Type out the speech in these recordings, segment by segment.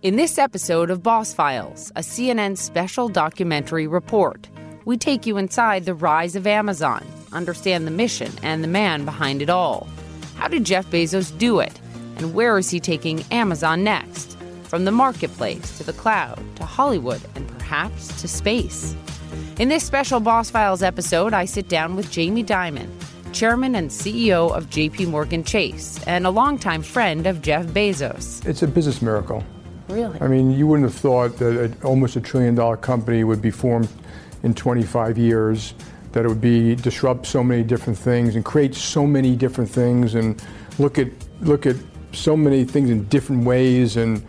In this episode of Boss Files, a CNN special documentary report, we take you inside the rise of Amazon, understand the mission and the man behind it all. How did Jeff Bezos do it? And where is he taking Amazon next? From the marketplace to the cloud to Hollywood and perhaps to space. In this special Boss Files episode, I sit down with Jamie Dimon, chairman and CEO of JP Morgan Chase, and a longtime friend of Jeff Bezos. It's a business miracle. Really? I mean, you wouldn't have thought that a, almost a trillion dollar company would be formed in 25 years, that it would be disrupt so many different things and create so many different things and look at look at so many things in different ways and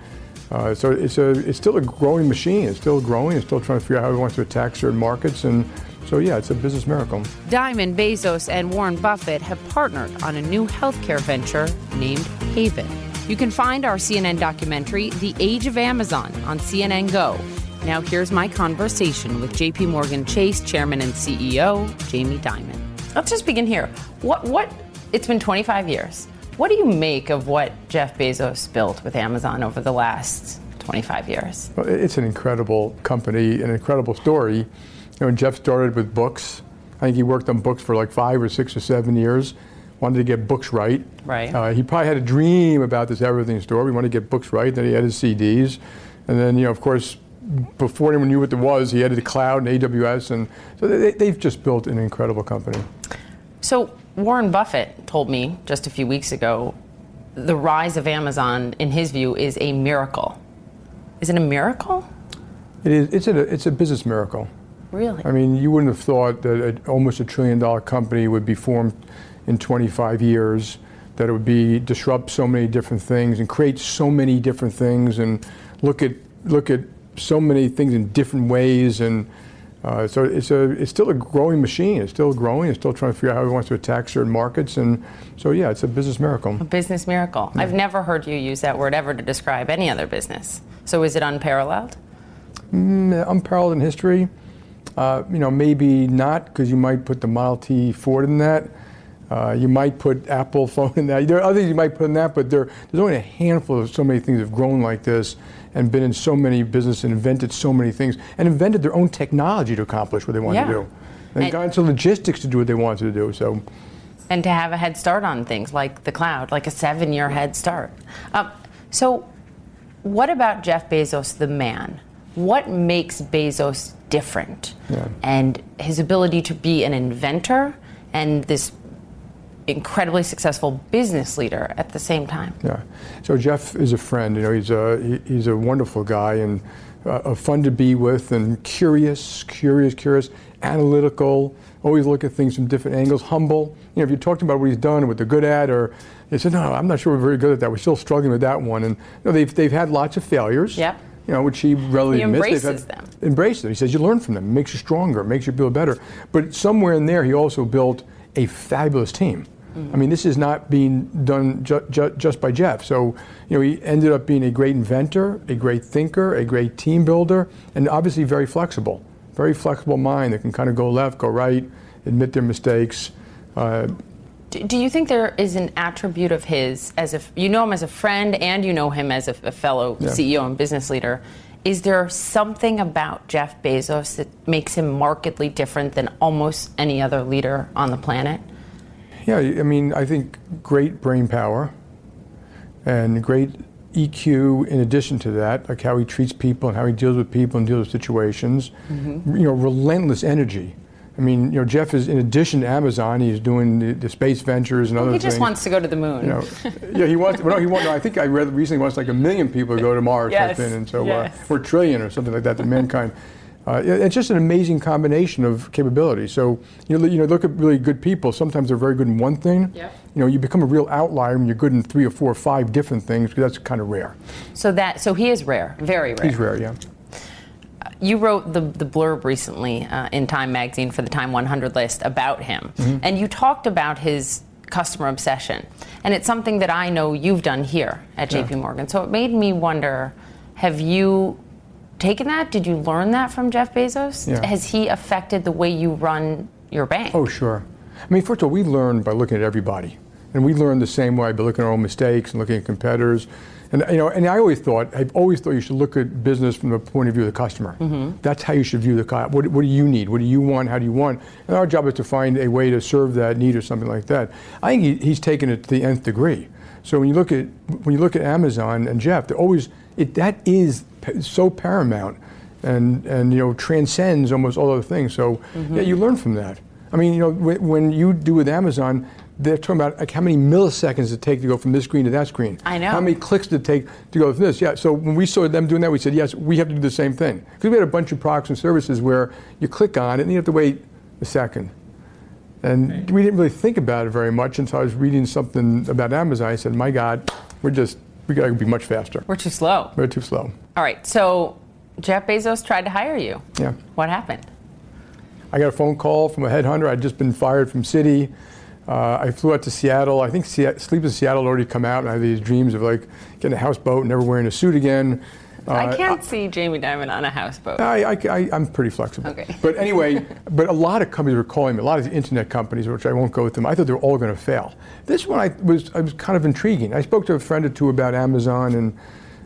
uh, so it's a it's still a growing machine. It's still growing. It's still trying to figure out how it wants to attack certain markets and so yeah, it's a business miracle. Dimon, Bezos, and Warren Buffett have partnered on a new healthcare venture named Haven. You can find our CNN documentary, The Age of Amazon, on CNN Go. Now, here's my conversation with JP Morgan Chase Chairman and CEO, Jamie Dimon. Let's just begin here. What, what, it's been 25 years. What do you make of what Jeff Bezos built with Amazon over the last 25 years? Well, it's an incredible company, an incredible story. You know, Jeff started with books. I think he worked on books for like five or six or seven years wanted to get books right. Right. Uh, he probably had a dream about this everything store. We wanted to get books right. Then he had his CDs, and then you know, of course, before anyone knew what there was, he had the cloud and AWS, and so they, they've just built an incredible company. So Warren Buffett told me just a few weeks ago, the rise of Amazon, in his view, is a miracle. Is it a miracle? It is. It's a. It's a business miracle. Really? I mean, you wouldn't have thought that a, almost a trillion dollar company would be formed in 25 years that it would be disrupt so many different things and create so many different things and look at look at so many things in different ways and uh, so it's a it's still a growing machine. It's still growing. It's still trying to figure out how it wants to attack certain markets. And so yeah, it's a business miracle. A business miracle. Yeah. I've never heard you use that word ever to describe any other business. So is it unparalleled? Mm, unparalleled in history. Uh, you know, maybe not because you might put the Model T Ford in that. Uh, you might put Apple phone in that. There are other things you might put in that, but there, there's only a handful of so many things that have grown like this and been in so many businesses and invented so many things and invented their own technology to accomplish what they wanted yeah. to do. And, and got into logistics to do what they wanted to do. So, and to have a head start on things like the cloud, like a seven-year head start. Um, so, what about Jeff Bezos, the man? What makes Bezos different? Yeah. And his ability to be an inventor and this incredibly successful business leader at the same time. Yeah. So Jeff is a friend. You know, he's a he, he's a wonderful guy and uh, fun to be with, and curious, curious, curious, analytical. Always look at things from different angles. Humble. You know, if you talked about what he's done, what they're good at, or they said, no, I'm not sure we're very good at that. We're still struggling with that one. And you know, they've they've had lots of failures. Yeah. You know, which he readily he embraces Embraces them. Embraces them. He says you learn from them. It makes you stronger. It makes you feel better. But somewhere in there, he also built a fabulous team. Mm-hmm. I mean, this is not being done ju- ju- just by Jeff. So, you know, he ended up being a great inventor, a great thinker, a great team builder, and obviously very flexible. Very flexible mind that can kind of go left, go right, admit their mistakes. Uh, do, do you think there is an attribute of his, as if you know him as a friend and you know him as a, a fellow yeah. CEO and business leader? Is there something about Jeff Bezos that makes him markedly different than almost any other leader on the planet? Yeah, I mean, I think great brain power and great EQ in addition to that, like how he treats people and how he deals with people and deals with situations. Mm-hmm. You know, relentless energy. I mean, you know, Jeff is in addition to Amazon, he's doing the, the space ventures and well, other things. He just things. wants to go to the moon. You know, yeah, he wants. Well, no, he wants. No, I think I read recently wants like a million people to go to Mars yes. thing, and so yes. uh, or trillion or something like that to mankind. Uh, it's just an amazing combination of capabilities. So you know, you know, look at really good people. Sometimes they're very good in one thing. Yep. You know, you become a real outlier when you're good in three or four or five different things because that's kind of rare. So that so he is rare, very rare. He's rare, yeah. You wrote the, the blurb recently uh, in Time magazine for the Time 100 list about him, mm-hmm. and you talked about his customer obsession, and it's something that I know you've done here at JP yeah. Morgan. So it made me wonder: Have you taken that? Did you learn that from Jeff Bezos? Yeah. Has he affected the way you run your bank? Oh, sure. I mean, first of all, we learn by looking at everybody. And we learn the same way by looking at our own mistakes and looking at competitors. And you know, and I always thought, I've always thought you should look at business from the point of view of the customer. Mm-hmm. That's how you should view the customer. What, what do you need? What do you want? How do you want? And our job is to find a way to serve that need or something like that. I think he, he's taken it to the nth degree. So when you look at when you look at Amazon and Jeff, they're always it, that is p- so paramount, and and you know transcends almost all other things. So mm-hmm. yeah, you learn from that. I mean, you know, when, when you do with Amazon, they're talking about like how many milliseconds it take to go from this screen to that screen. I know. How many clicks did it take to go from this? Yeah. So when we saw them doing that, we said, yes, we have to do the same thing because we had a bunch of products and services where you click on it and you have to wait a second. And we didn't really think about it very much until I was reading something about Amazon. I said, my God, we're just, we got to be much faster. We're too slow. We're too slow. All right. So Jeff Bezos tried to hire you. Yeah. What happened? I got a phone call from a headhunter. I'd just been fired from Citi. Uh, I flew out to Seattle. I think Se- Sleepless in Seattle had already come out, and I had these dreams of like getting a houseboat, and never wearing a suit again. I Uh, can't see Jamie Dimon on a houseboat. I, I, am pretty flexible. Okay. But anyway, but a lot of companies were calling me, a lot of the internet companies, which I won't go with them. I thought they were all going to fail. This one I was, I was kind of intriguing. I spoke to a friend or two about Amazon, and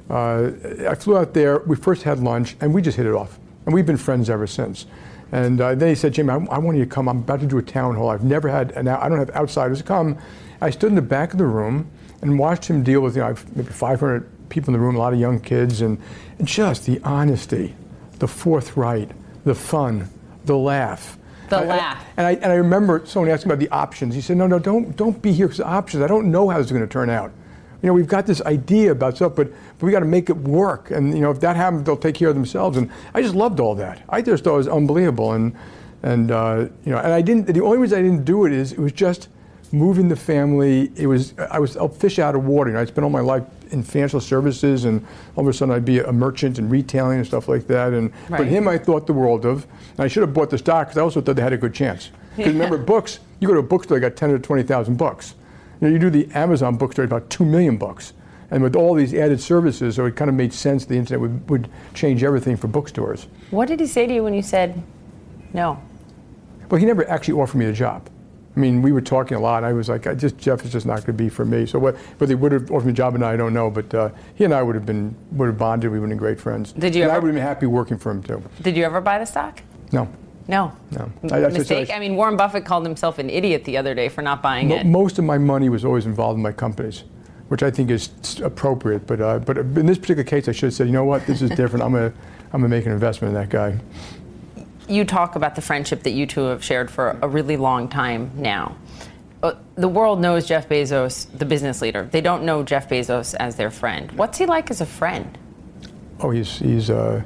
uh, I flew out there. We first had lunch, and we just hit it off. And we've been friends ever since. And uh, then he said, Jimmy, I, I want you to come. I'm about to do a town hall. I've never had, and I don't have outsiders to come. I stood in the back of the room and watched him deal with, you know, maybe 500 people in the room, a lot of young kids, and, and just the honesty, the forthright, the fun, the laugh. The I- I- laugh. and I, and I remember someone asking about the options. He said, no, no, don't, don't be here because the options. I don't know how this is going to turn out. You know, we've got this idea about stuff, but, but we got to make it work. And, you know, if that happens, they'll take care of themselves. And I just loved all that. I just thought it was unbelievable. And, and uh, you know, and I didn't, the only reason I didn't do it is it was just moving the family. It was, I was a fish out of water. You know, I spent all my life in financial services, and all of a sudden I'd be a merchant and retailing and stuff like that. And Right. but him, I thought the world of. And I should have bought the stock because I also thought they had a good chance. Because remember, books, you go to a bookstore, you got 10 or 20,000 books. You, know, you do the Amazon bookstore, about 2 million books. And with all these added services, so it kind of made sense the internet would, would change everything for bookstores. What did he say to you when you said no? Well, he never actually offered me a job. I mean, we were talking a lot. I was like, I just Jeff is just not going to be for me. So what, whether he would have offered me a job or not, I don't know. But uh, he and I would have been would have bonded. We would have been great friends. Did you And I would have been happy working for him too. Did you ever buy the stock? No. No. No. I- just- Mistake. I mean, Warren Buffett called himself an idiot the other day for not buying Mo- it. most of my money was always involved in my companies, which I think is appropriate. But uh, but in this particular case, I should have said, you know what, this is different. I'm gonna I'm gonna make an investment in that guy. You talk about the friendship that you two have shared for a really long time now. Uh, The world knows Jeff Bezos, the business leader. They don't know Jeff Bezos as their friend. What's he like as a friend? Oh, he's he's. Uh,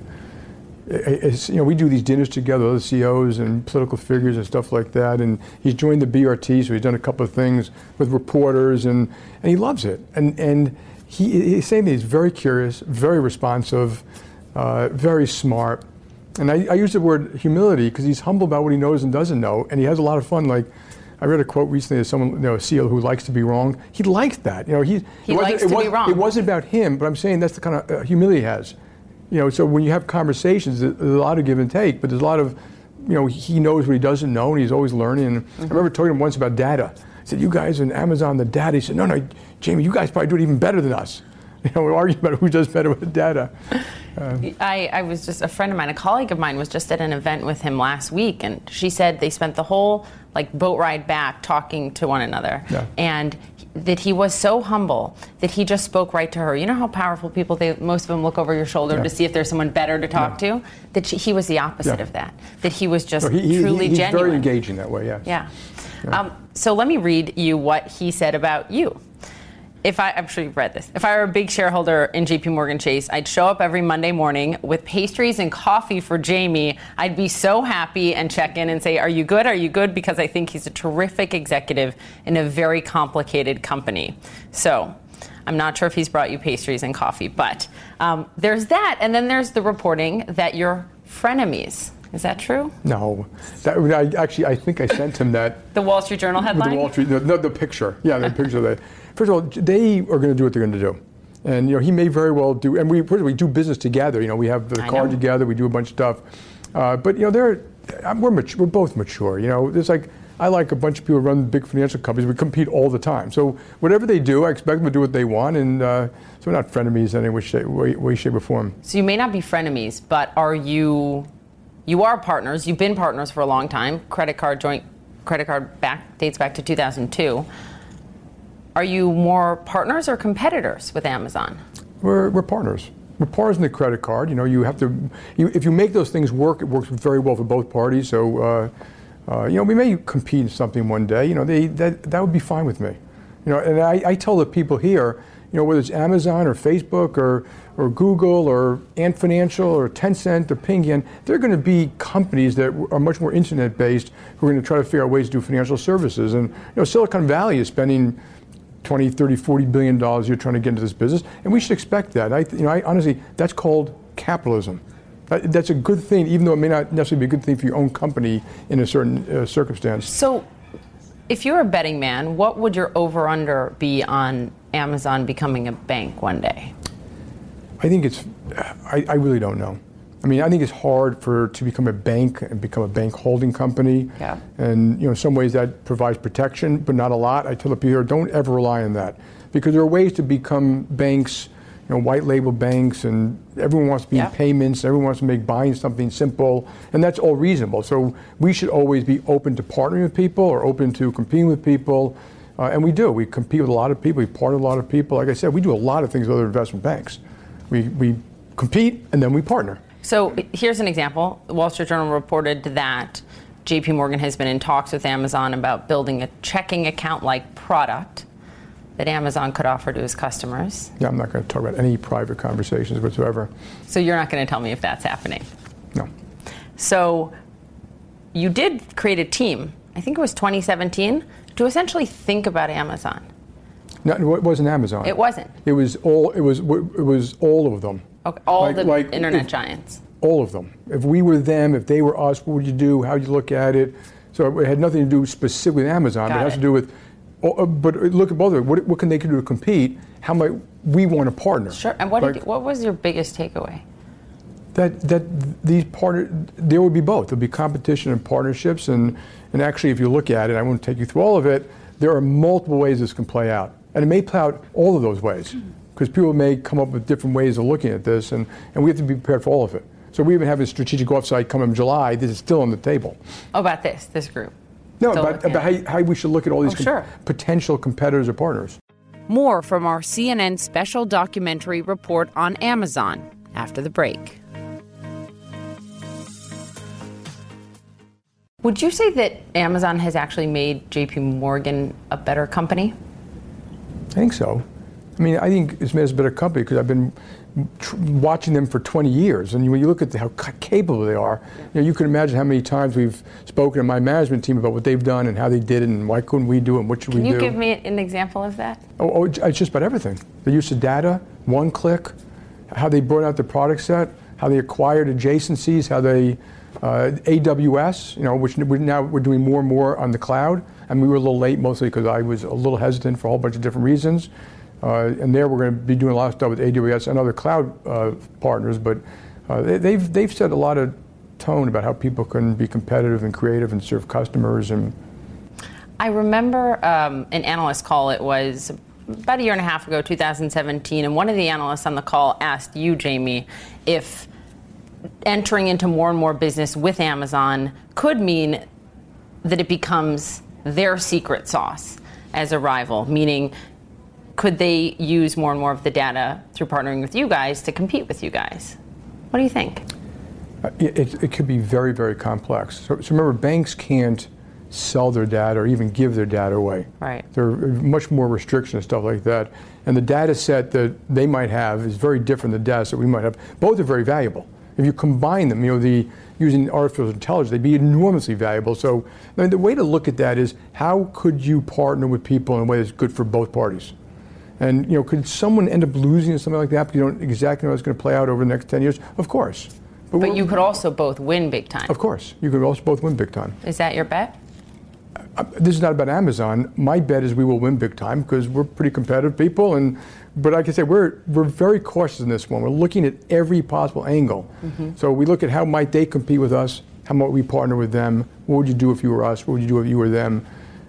you know, we do these dinners together, other CEOs and political figures and stuff like that. And he's joined the BRT, so he's done a couple of things with reporters, and, and he loves it. And and he, he's saying that he's very curious, very responsive, uh, very smart. And I, I use the word humility because he's humble about what he knows and doesn't know, and he has a lot of fun. Like I read a quote recently of someone, you know, a CEO who likes to be wrong. He likes that. You know, he He it wasn't- likes to be wasn't- wrong. It wasn't about him, but I'm saying that's the kind of uh, humility he has. You know, so when you have conversations, there's a lot of give and take, but there's a lot of, you know, he knows what he doesn't know, and he's always learning. And I remember talking to him once about data. I said, "You guys in Amazon, the data." He said, "No, no, Jamie, you guys probably do it even better than us." You know, we're arguing about who does better with data. I, I was just a friend of mine, a colleague of mine, was just at an event with him last week, and she said they spent the whole like boat ride back talking to one another, Yeah. and that he was so humble that he just spoke right to her. You know how powerful people they most of them look over your shoulder Yeah. to see if there's someone better to talk to. That she, he was the opposite Yeah. of that. That he was just he, he- truly he's genuine. very engaging that way. Yes. Yeah. Um, so let me read you what he said about you. If I, I'm sure you've read this. If I were a big shareholder in JP Morgan Chase, I'd show up every Monday morning with pastries and coffee for Jamie. I'd be so happy and check in and say, Are you good? Are you good? Because I think he's a terrific executive in a very complicated company. So I'm not sure if he's brought you pastries and coffee, but um, there's that. And then there's the reporting that you're frenemies. Is that true? No, that, I, actually, I think I sent him that The Wall Street Journal headline? the Wall Street, no, no, the picture. Yeah, the picture of that. First of all, they are going to do what they're going to do. And, you know, he may very well do, and we, first of all, we do business together. You know, we have the I car know. together, we do a bunch of stuff. Uh, but, you know, they're, we're, mature, we're both mature. You know, there's like I like a bunch of people who run big financial companies. We compete all the time. So whatever they do, I expect them to do what they want, and uh, so we're not frenemies in any way, shape, way, way, shape, or form. So you may not be frenemies, but are you? You are partners. You've been partners for a long time. Credit card joint credit card back dates back to 2002. Are you more partners or competitors with Amazon? We're, we're partners. We're partners in the credit card. You know, you have to. You, if you make those things work, it works very well for both parties. So. Uh, uh, you know, we may compete in something one day. You know, they, that, that would be fine with me. You know, and I, I tell the people here, you know, whether it's Amazon or Facebook or, or Google or Ant Financial or Tencent or Ping An, they're going to be companies that are much more internet based who are going to try to figure out ways to do financial services. And, you know, Silicon Valley is spending 20, 30, 40 billion dollars year trying to get into this business, and we should expect that. I, you know, I, honestly, that's called capitalism. That's a good thing, even though it may not necessarily be a good thing for your own company in a certain uh, circumstance. So, if you're a betting man, what would your over under be on Amazon becoming a bank one day? I think it's, I, I, really don't know. I mean, I think it's hard for to become a bank and become a bank holding company. Yeah. And you know, in some ways that provides protection, but not a lot. I tell the people, don't ever rely on that, because there are ways to become banks you know, white label banks and everyone wants to be in payments, everyone wants to make buying something simple, and that's all reasonable. So we should always be open to partnering with people or open to competing with people. Uh, and we do. We compete with a lot of people. We partner with a lot of people. Like I said, we do a lot of things with other investment banks. We, we compete and then we partner. So here's an example. The Wall Street Journal reported that JP Morgan has been in talks with Amazon about building a checking account like product that Amazon could offer to its customers. Yeah, I'm not going to talk about any private conversations whatsoever. So you're not going to tell me if that's happening? No. So you did create a team, I think it was 2017, to essentially think about Amazon. No, it wasn't Amazon. It wasn't. It was all. It was. It was all of them. Okay, all like, the like internet if, giants. All of them. If we were them, if they were us, what would you do? How would you look at it? So it had nothing to do specifically with Amazon, Got but it has it. to do with Oh, uh, but look at both of it. What, what, can they do to compete? How might we want to partner? Sure. And what, like, you, what was your biggest takeaway? That that these partner there would be both. There'll be competition and partnerships, and and actually, if you look at it, I won't take you through all of it. There are multiple ways this can play out, and it may play out all of those ways, because people may come up with different ways of looking at this, and, and we have to be prepared for all of it. So we even have a strategic offsite coming in July. This is still on the table. Oh, about this, this group. No, about, about how, how, we should look at all these oh, sure. potential competitors or partners. More from our CNN special documentary report on Amazon after the break. Would you say that Amazon has actually made JP Morgan a better company? I think so. I mean, I think it's made us a better company because I've been tr- watching them for 20 years. And when you look at the, how c- capable they are, you, know, you can imagine how many times we've spoken to my management team about what they've done and how they did it and why couldn't we do it and what should can we do. Can you give me an example of that? Oh, oh, it's just about everything. The use of data, one click, how they brought out the product set, how they acquired adjacencies, how they uh, AWS, you know, which now we're doing more and more on the cloud. And we were a little late, mostly because I was a little hesitant for a whole bunch of different reasons. Uh, and there we're going to be doing a lot of stuff with AWS and other cloud uh, partners, but uh, they, they've, they've set a lot of tone about how people can be competitive and creative and serve customers. And I remember um, an analyst call, it was about a year and a half ago, 2017, and one of the analysts on the call asked you, Jamie, if entering into more and more business with Amazon could mean that it becomes their secret sauce as a rival, meaning could they use more and more of the data through partnering with you guys to compete with you guys? What do you think? Uh, it, it, could be very, very complex. So, so, remember, banks can't sell their data or even give their data away. Right. There are much more restrictions and stuff like that. And the data set that they might have is very different than the data set we might have. Both are very valuable. If you combine them, you know, the using artificial intelligence, they'd be enormously valuable. So I mean, the way to look at that is how could you partner with people in a way that's good for both parties? And you know, could someone end up losing something like that because you don't exactly know how it's going to play out over the next 10 years? Of course. But, but you could also both win big time. Of course. You could also both win big time. Is that your bet? This is not about Amazon. My bet is we will win big time because we're pretty competitive people. And but like I said, we're we're very cautious in this one. We're looking at every possible angle. Mm-hmm. So we look at how might they compete with us, How might we partner with them? What would you do if you were us? What would you do if you were them?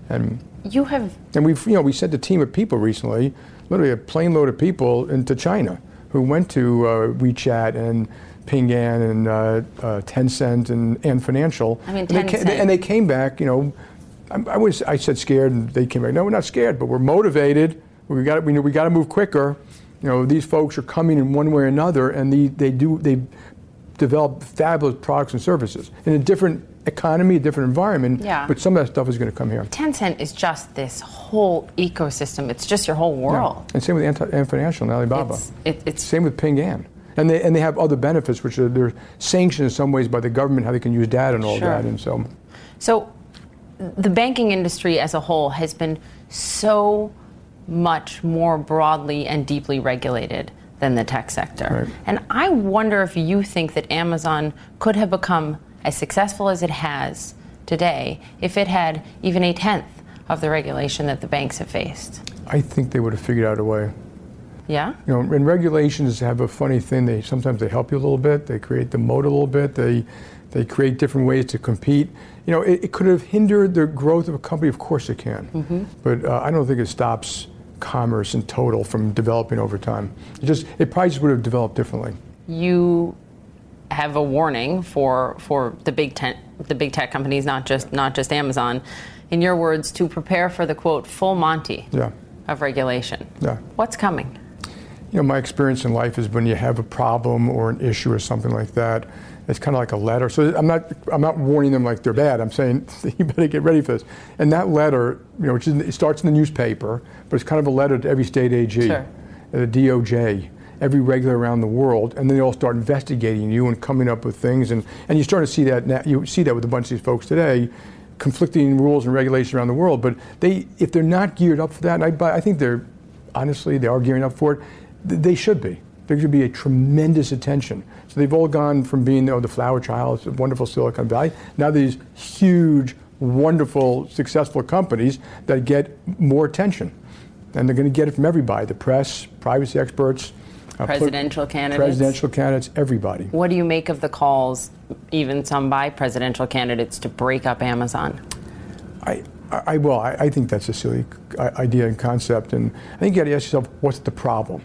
And you have. And we've, you know, we sent a team of people recently, literally a plane load of people into China who went to uh, WeChat and Ping An and uh, uh, Tencent and Ant Financial. I mean, and, they came, and they came back, you know, I, I, was, I said scared, and they came back. No, we're not scared, but we're motivated. We got, we, we got to move quicker. You know, these folks are coming in one way or another, and they, they do they develop fabulous products and services in a different economy, a different environment. Yeah. But some of that stuff is going to come here. Tencent is just this whole ecosystem. It's just your whole world. Yeah. And same with Ant Financial and Alibaba. It's, it, it's same with Ping An. And they, and they have other benefits, which are they're sanctioned in some ways by the government, how they can use data and all sure. that. And so, so the banking industry as a whole has been so much more broadly and deeply regulated than the tech sector. Right. And I wonder if you think that Amazon could have become as successful as it has today if it had even a tenth of the regulation that the banks have faced. I think they would have figured out a way. Yeah. You know, and regulations have a funny thing. They sometimes they help you a little bit. They create the moat a little bit. They they create different ways to compete. You know, it, it could have hindered the growth of a company. Of course, it can. Mm-hmm. But uh, I don't think it stops commerce in total from developing over time. It just it probably just would have developed differently. You have a warning for for the big tech the big tech companies, not just not just Amazon. In your words, to prepare for the quote full Monty yeah. of regulation. Yeah. What's coming? You know, my experience in life is when you have a problem or an issue or something like that, it's kind of like a letter. So I'm not I'm not warning them like they're bad. I'm saying you better get ready for this. And that letter, you know, which is, it starts in the newspaper, but it's kind of a letter to every state AG, sure. Uh, the DOJ, every regulator around the world, and then they all start investigating you and coming up with things. And, and you start to see that now, you see that with a bunch of these folks today, conflicting rules and regulations around the world. But they, if they're not geared up for that, and I, I think they're honestly they are gearing up for it. They should be. There should be a tremendous attention. So they've all gone from being you know, the flower child, wonderful Silicon Valley, now these huge, wonderful, successful companies that get more attention. And they're going to get it from everybody the press, privacy experts, uh, presidential candidates. Presidential candidates, everybody. What do you make of the calls, even some by presidential candidates, to break up Amazon? I, I well, I, I think that's a silly idea and concept, and I think you got to ask yourself, what's the problem?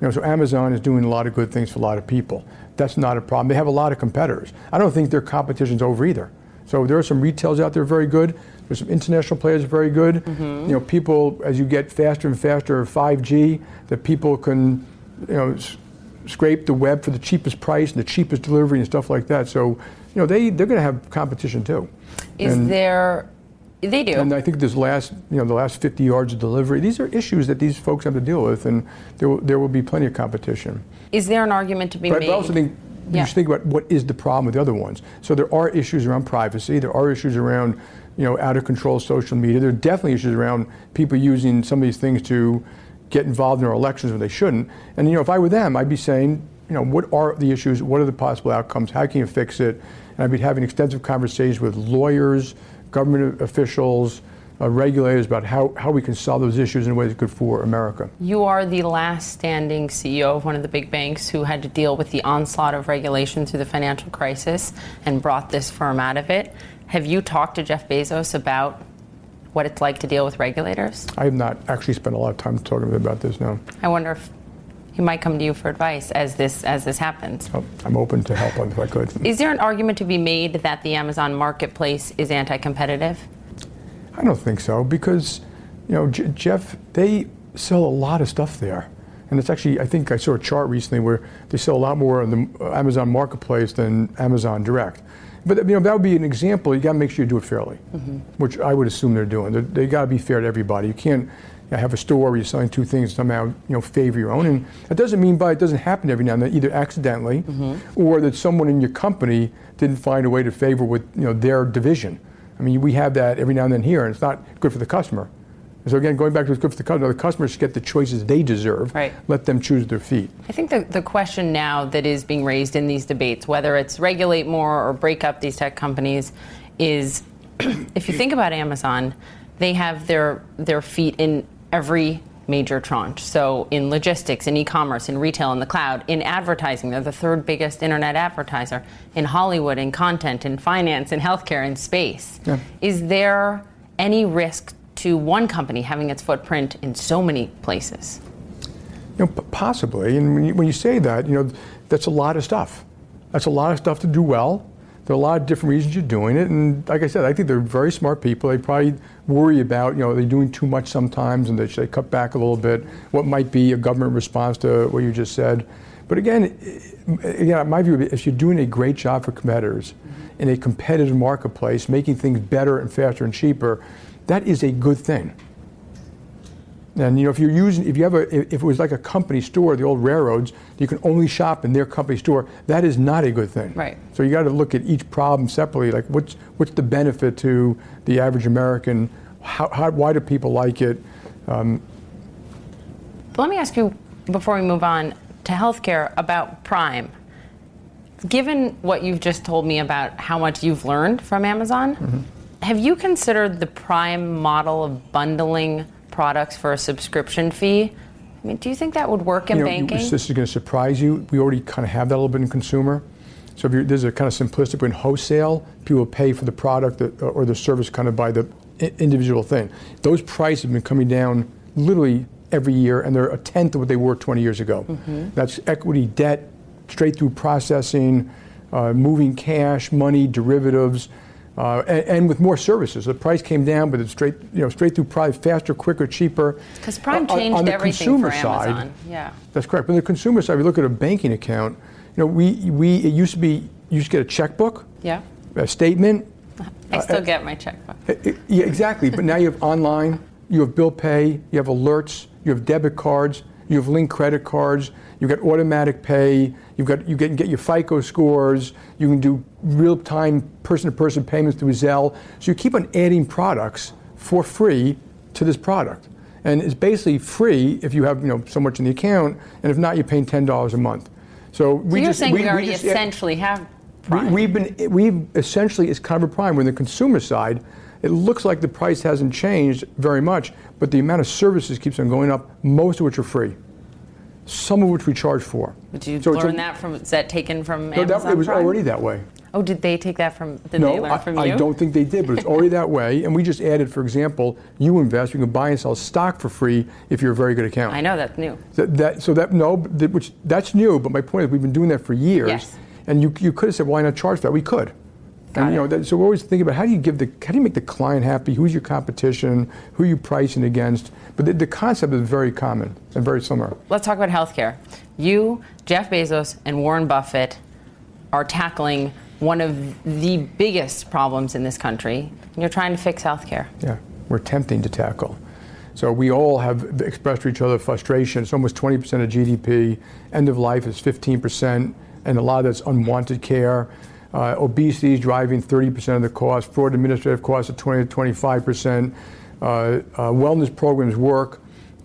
You know, so Amazon is doing a lot of good things for a lot of people. That's not a problem. They have a lot of competitors. I don't think their competition's over either. So there are some retailers out there very good. There's some international players very good. Mm-hmm. You know, people as you get faster and faster 5G, that people can, you know, s- scrape the web for the cheapest price and the cheapest delivery and stuff like that. So, you know, they they're going to have competition too. Is and, there? They do. And I think this last, you know, the last 50 yards of delivery, these are issues that these folks have to deal with, and there will, there will be plenty of competition. Is there an argument to be but made? But I also think yeah. you should think about what is the problem with the other ones. So there are issues around privacy. There are issues around, you know, out of control social media. There are definitely issues around people using some of these things to get involved in our elections when they shouldn't. And you know, if I were them, I'd be saying, you know, what are the issues? What are the possible outcomes? How can you fix it? And I'd be having extensive conversations with lawyers, government officials, uh, regulators about how, how we can solve those issues in a way that's good for America. You are the last standing CEO of one of the big banks who had to deal with the onslaught of regulation through the financial crisis and brought this firm out of it. Have you talked to Jeff Bezos about what it's like to deal with regulators? I have not actually spent a lot of time talking about this now. I wonder if he might come to you for advice as this as this happens. Oh, I'm open to help if I could. Is there an argument to be made that the Amazon marketplace is anti-competitive? I don't think so because, you know, J- Jeff, they sell a lot of stuff there. And it's actually, I think I saw a chart recently where they sell a lot more on the Amazon Marketplace than Amazon Direct. But you know that would be an example. You got to make sure you do it fairly, mm-hmm. which I would assume they're doing. They're, they got to be fair to everybody. You can't know, have a store where you're selling two things somehow you know favor your own. And that doesn't mean by it doesn't happen every now and then, either accidentally, mm-hmm. or that someone in your company didn't find a way to favor with you know their division. I mean, we have that every now and then here, and it's not good for the customer. So again, going back to what's good for the customer, the customers get the choices they deserve. Right. Let them choose their feet. I think the, the question now that is being raised in these debates, whether it's regulate more or break up these tech companies, is if you think about Amazon, they have their their feet in every major tranche. So in logistics, in e-commerce, in retail, in the cloud, in advertising, they're the third biggest internet advertiser. In Hollywood, in content, in finance, in healthcare, in space. Yeah. Is there any risk to one company having its footprint in so many places? You know, possibly. And when you, when you say that, you know, that's a lot of stuff. That's a lot of stuff to do well. There are a lot of different reasons you're doing it, and like I said, I think they're very smart people. They probably worry about, you know, they're doing too much sometimes, and they should they cut back a little bit. What might be a government response to what you just said? But again, eh, again, my view is you're doing a great job for competitors in a competitive marketplace, making things better and faster and cheaper. That is a good thing. And you know, if you're using, if you have a, if it was like a company store, the old railroads, you can only shop in their company store. That is not a good thing. Right. So you got to look at each problem separately. Like, what's what's the benefit to the average American? How, how why do people like it? Um, let me ask you before we move on to healthcare about Prime. Given what you've just told me about how much you've learned from Amazon, mm-hmm. have you considered the Prime model of bundling? Products for a subscription fee. I mean, do you think that would work in you know, banking? This is going to surprise you. We already kind of have that a little bit in consumer. So if you're there's a kind of simplistic in wholesale, people pay for the product or the service kind of by the individual thing. Those prices have been coming down literally every year, and they're a tenth of what they were 20 years ago. Mm-hmm. That's equity, debt, straight through processing, uh, moving cash, money, derivatives. Uh, and, and, with more services. The price came down, but it's straight, you know, straight through Prime, faster, quicker, cheaper. Because Prime uh, changed on, on the everything consumer for Amazon. Side, yeah, that's correct. But on the consumer side, we look at a banking account. You know, we we it used to be you used to get a checkbook, yeah, a statement. I still uh, get my checkbook. yeah, exactly. but now you have online, you have bill pay, you have alerts, you have debit cards, you have linked credit cards, you've got automatic pay, you've got you get, get your FICO scores, you can do real-time person-to-person payments through Zelle. So you keep on adding products for free to this product. And it's basically free if you have you know so much in the account, and if not, you're paying ten dollars a month. So, we so you're just, saying we, we already we just, essentially have Prime. We, have been we've essentially it's kind of a Prime. We're in the consumer side. It looks like the price hasn't changed very much, but the amount of services keeps on going up, most of which are free. Some of which we charge for. Did you so learn a, that from, is that taken from no, Amazon that, it was Prime? already that way. Oh, did they take that from, did no, they learn I, from you? I don't think they did, but it's already that way. And we just added, for example, you invest, you can buy and sell stock for free if you're a very good account. I know, that's new. That, that so that, no, which, that's new, but my point is we've been doing that for years. Yes. And you, you could have said, why not charge that? We could. Got and, you know, that, so we're always thinking about how do you give the, how do you make the client happy? Who's your competition? Who are you pricing against? But the, the concept is very common and very similar. Let's talk about healthcare. You, Jeff Bezos, and Warren Buffett are tackling one of the biggest problems in this country. And you're trying to fix healthcare. Yeah, we're attempting to tackle. So we all have expressed to each other frustration. It's almost 20% of GDP. End of life is 15%, and a lot of that's unwanted care. Uh, obesity is driving 30% of the cost. Fraud administrative costs are 20 to 25%. Uh, uh, wellness programs work,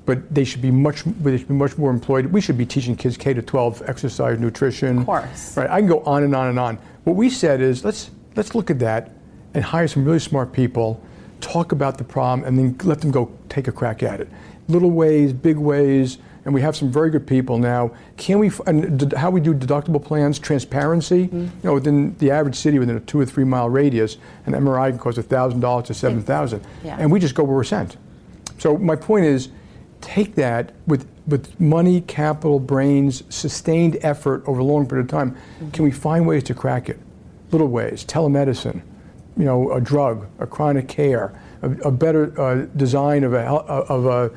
but they should be much they should be much more employed. We should be teaching kids K to 12 exercise, nutrition. Of course. Right. I can go on and on and on. What we said is let's let's look at that and hire some really smart people, talk about the problem, and then let them go take a crack at it. Little ways, big ways and we have some very good people now. Can we, and how we do deductible plans, transparency, mm-hmm. you know, within the average city within a two or three mile radius, an MRI can cost $1,000 to 7000 yeah. And we just go where we're sent. So my point is, take that with, with money, capital, brains, sustained effort over a long period of time. Mm-hmm. Can we find ways to crack it? Little ways, telemedicine, you know, a drug, a chronic care, a, a better uh, design of a, of a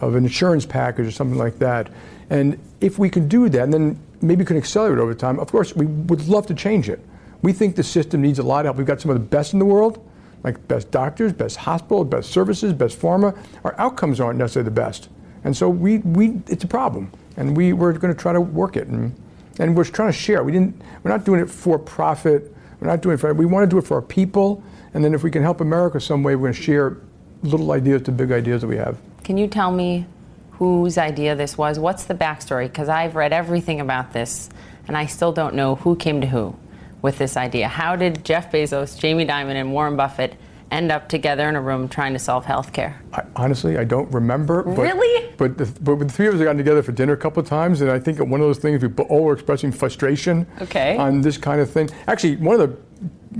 of an insurance package or something like that. And if we can do that, and then maybe we can accelerate over time, of course, we would love to change it. We think the system needs a lot of help. We've got some of the best in the world, like best doctors, best hospitals, best services, best pharma. Our outcomes aren't necessarily the best. And so we, we it's a problem. And we, we're going to try to work it. And, and we're trying to share. We didn't, we're not doing it for profit. We're not doing it for, we want to do it for our people. And then if we can help America some way, we're going to share little ideas to big ideas that we have. Can you tell me whose idea this was? What's the backstory? Because I've read everything about this and I still don't know who came to who with this idea. How did Jeff Bezos, Jamie Dimon, and Warren Buffett end up together in a room trying to solve healthcare? I, honestly, I don't remember. But, Really? But the, but the three of us have gotten together for dinner a couple of times, and I think one of those things we all were expressing frustration Okay. on this kind of thing. Actually, one of the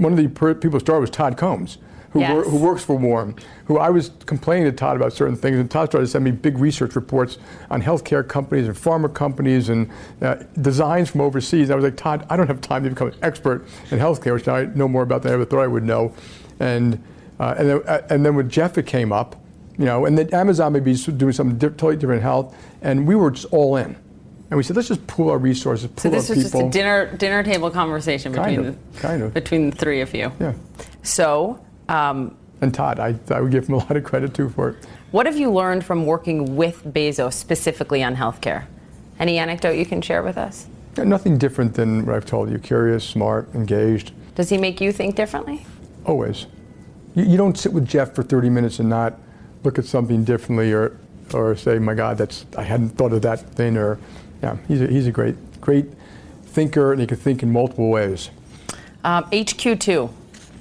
one of the per- people who started was Todd Combs, who, wor- who works for Warren. Who I was complaining to Todd about certain things, and Todd started to send me big research reports on healthcare companies and pharma companies and uh, designs from overseas. I was like, Todd, I don't have time to become an expert in healthcare, which I know more about than I ever thought I would know. And uh, and then, uh, and then with Jeff, it came up, you know, and then Amazon may be doing something di- totally different in health, and we were just all in. And we said, let's just pool our resources, pool So this was just a dinner dinner table conversation Kind between of, the, kind of. between the three of you. yeah. So, um, And Todd, I, I would give him a lot of credit too for it. what have you learned from working with Bezos specifically on healthcare? Any anecdote you can share with us? Nothing different than what I've told you curious, smart, engaged, Does he make you think differently? always. You, you don't sit with Jeff for 30 minutes and not look at something differently or, or say, my God, that's, I hadn't thought of that thing. Or, yeah, he's a, he's a great, great thinker and he can think in multiple ways. Um, HQ2,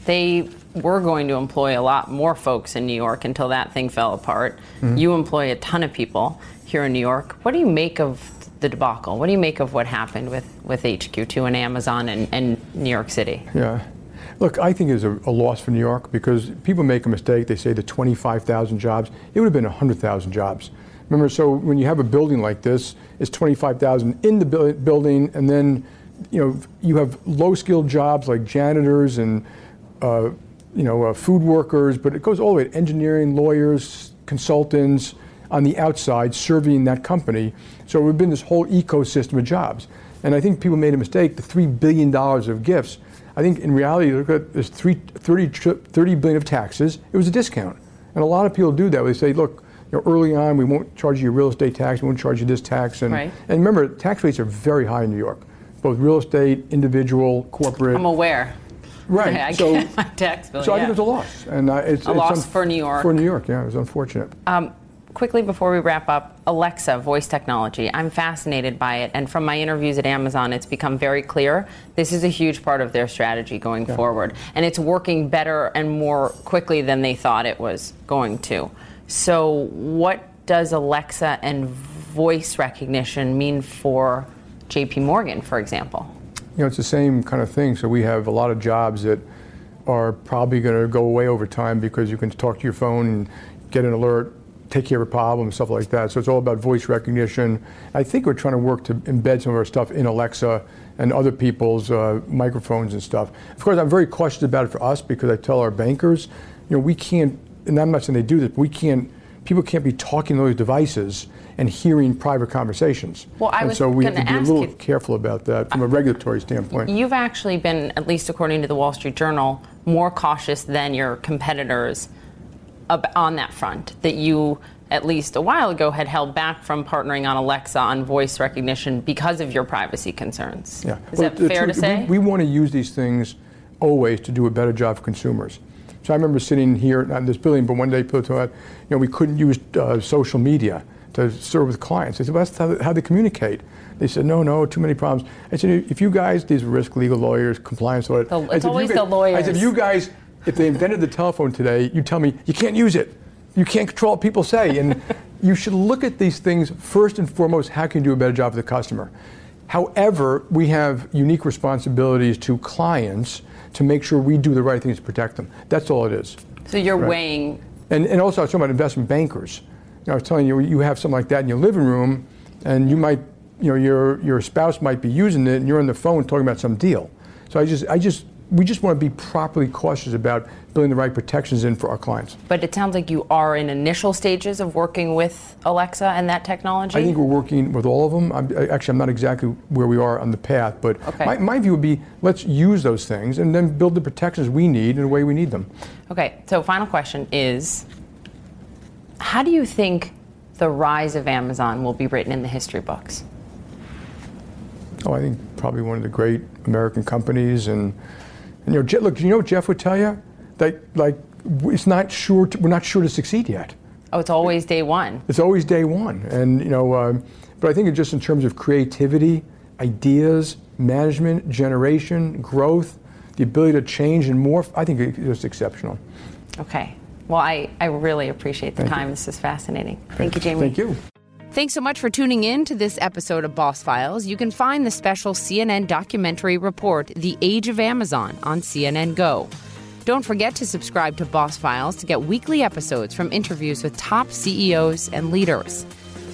they were going to employ a lot more folks in New York until that thing fell apart. You employ a ton of people here in New York. What do you make of the debacle? What do you make of what happened with, with HQ2 and Amazon and, and New York City? Yeah. Look, I think it's a, a loss for New York because people make a mistake. They say the 25,000 jobs. It would have been 100,000 jobs. Remember, so when you have a building like this, it's 25,000 in the buil- building, and then you know you have low-skilled jobs like janitors and uh, you know uh, food workers, but it goes all the way to engineering, lawyers, consultants on the outside serving that company. So we've been this whole ecosystem of jobs. And I think people made a mistake. The $3 billion of gifts, I think in reality, look at there's three, 30, 30 billion of taxes. It was a discount. And a lot of people do that. They say, look, you know, early on, we won't charge you real estate tax, we won't charge you this tax. And, Right. and remember, tax rates are very high in New York, both real estate, individual, corporate. I'm aware. Right. I so, get my tax bill. so I think it was a loss. And uh, it's, A it's loss for New York. For New York, yeah, it was unfortunate. Um, quickly before we wrap up, Alexa voice technology. I'm fascinated by it, and from my interviews at Amazon, it's become very clear this is a huge part of their strategy going forward, and it's working better and more quickly than they thought it was going to. So, what does Alexa and voice recognition mean for J.P. Morgan, for example? You know, it's the same kind of thing. So we have a lot of jobs that are probably going to go away over time because you can talk to your phone and get an alert, take care of a problem, stuff like that. So it's all about voice recognition. I think we're trying to work to embed some of our stuff in Alexa and other people's uh, microphones and stuff. Of course, I'm very cautious about it for us because I tell our bankers, you know, we can't, and I'm not saying they do this, but we can't, people can't be talking to those devices and hearing private conversations. Well, I and was so we have to be a little you- careful about that from a regulatory standpoint. You've actually been, at least according to the Wall Street Journal, more cautious than your competitors on that front. That you, at least a while ago, had held back from partnering on Alexa on voice recognition because of your privacy concerns. Yeah. Is Well, that fair to say? We, we want to use these things always to do a better job for consumers. So I remember sitting here, not in this building, but one day people told me, you know, we couldn't use uh, social media to serve with clients. I said, well, that's how, how they communicate. They said, no, no, too many problems. I said, if you guys, these risk legal lawyers, compliance lawyers. The- it's said, always guys- the lawyers. I said, you guys, if they invented the telephone today, you tell me you can't use it. You can't control what people say. And you should look at these things first and foremost, how can you do a better job for the customer? However, we have unique responsibilities to clients to make sure we do the right things to protect them. That's all it is. so you're Right. weighing. And, and also, I was talking about investment bankers. I was telling you, you have something like that in your living room, and you might, you know, your, your spouse might be using it, and you're on the phone talking about some deal. So I just, I just, we just want to be properly cautious about building the right protections in for our clients. But it sounds like you are in initial stages of working with Alexa and that technology. I think we're working with all of them. I'm, I- actually, I'm not exactly where we are on the path, but Okay. my, my view would be let's use those things and then build the protections we need in the way we need them. Okay, so final question is how do you think the rise of Amazon will be written in the history books? Oh, I think probably one of the great American companies, and, and you know, look, you know what Jeff would tell you? That like it's not sure, to, we're not sure to succeed yet. Oh, it's always day one. It's always day one, and you know, um, but I think it just in terms of creativity, ideas, management, generation, growth, the ability to change and morph, I think it's just exceptional. Okay. Well, I, I really appreciate the Thank you. time. This is fascinating. Thank you, Jamie. Thank you. Thanks so much for tuning in to this episode of Boss Files. You can find the special CNN documentary report, The Age of Amazon, on CNN Go. Don't forget to subscribe to Boss Files to get weekly episodes from interviews with top CEOs and leaders.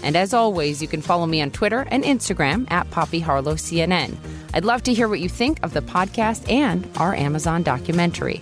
And as always, you can follow me on Twitter and Instagram at Poppy Harlow CNN. I'd love to hear what you think of the podcast and our Amazon documentary.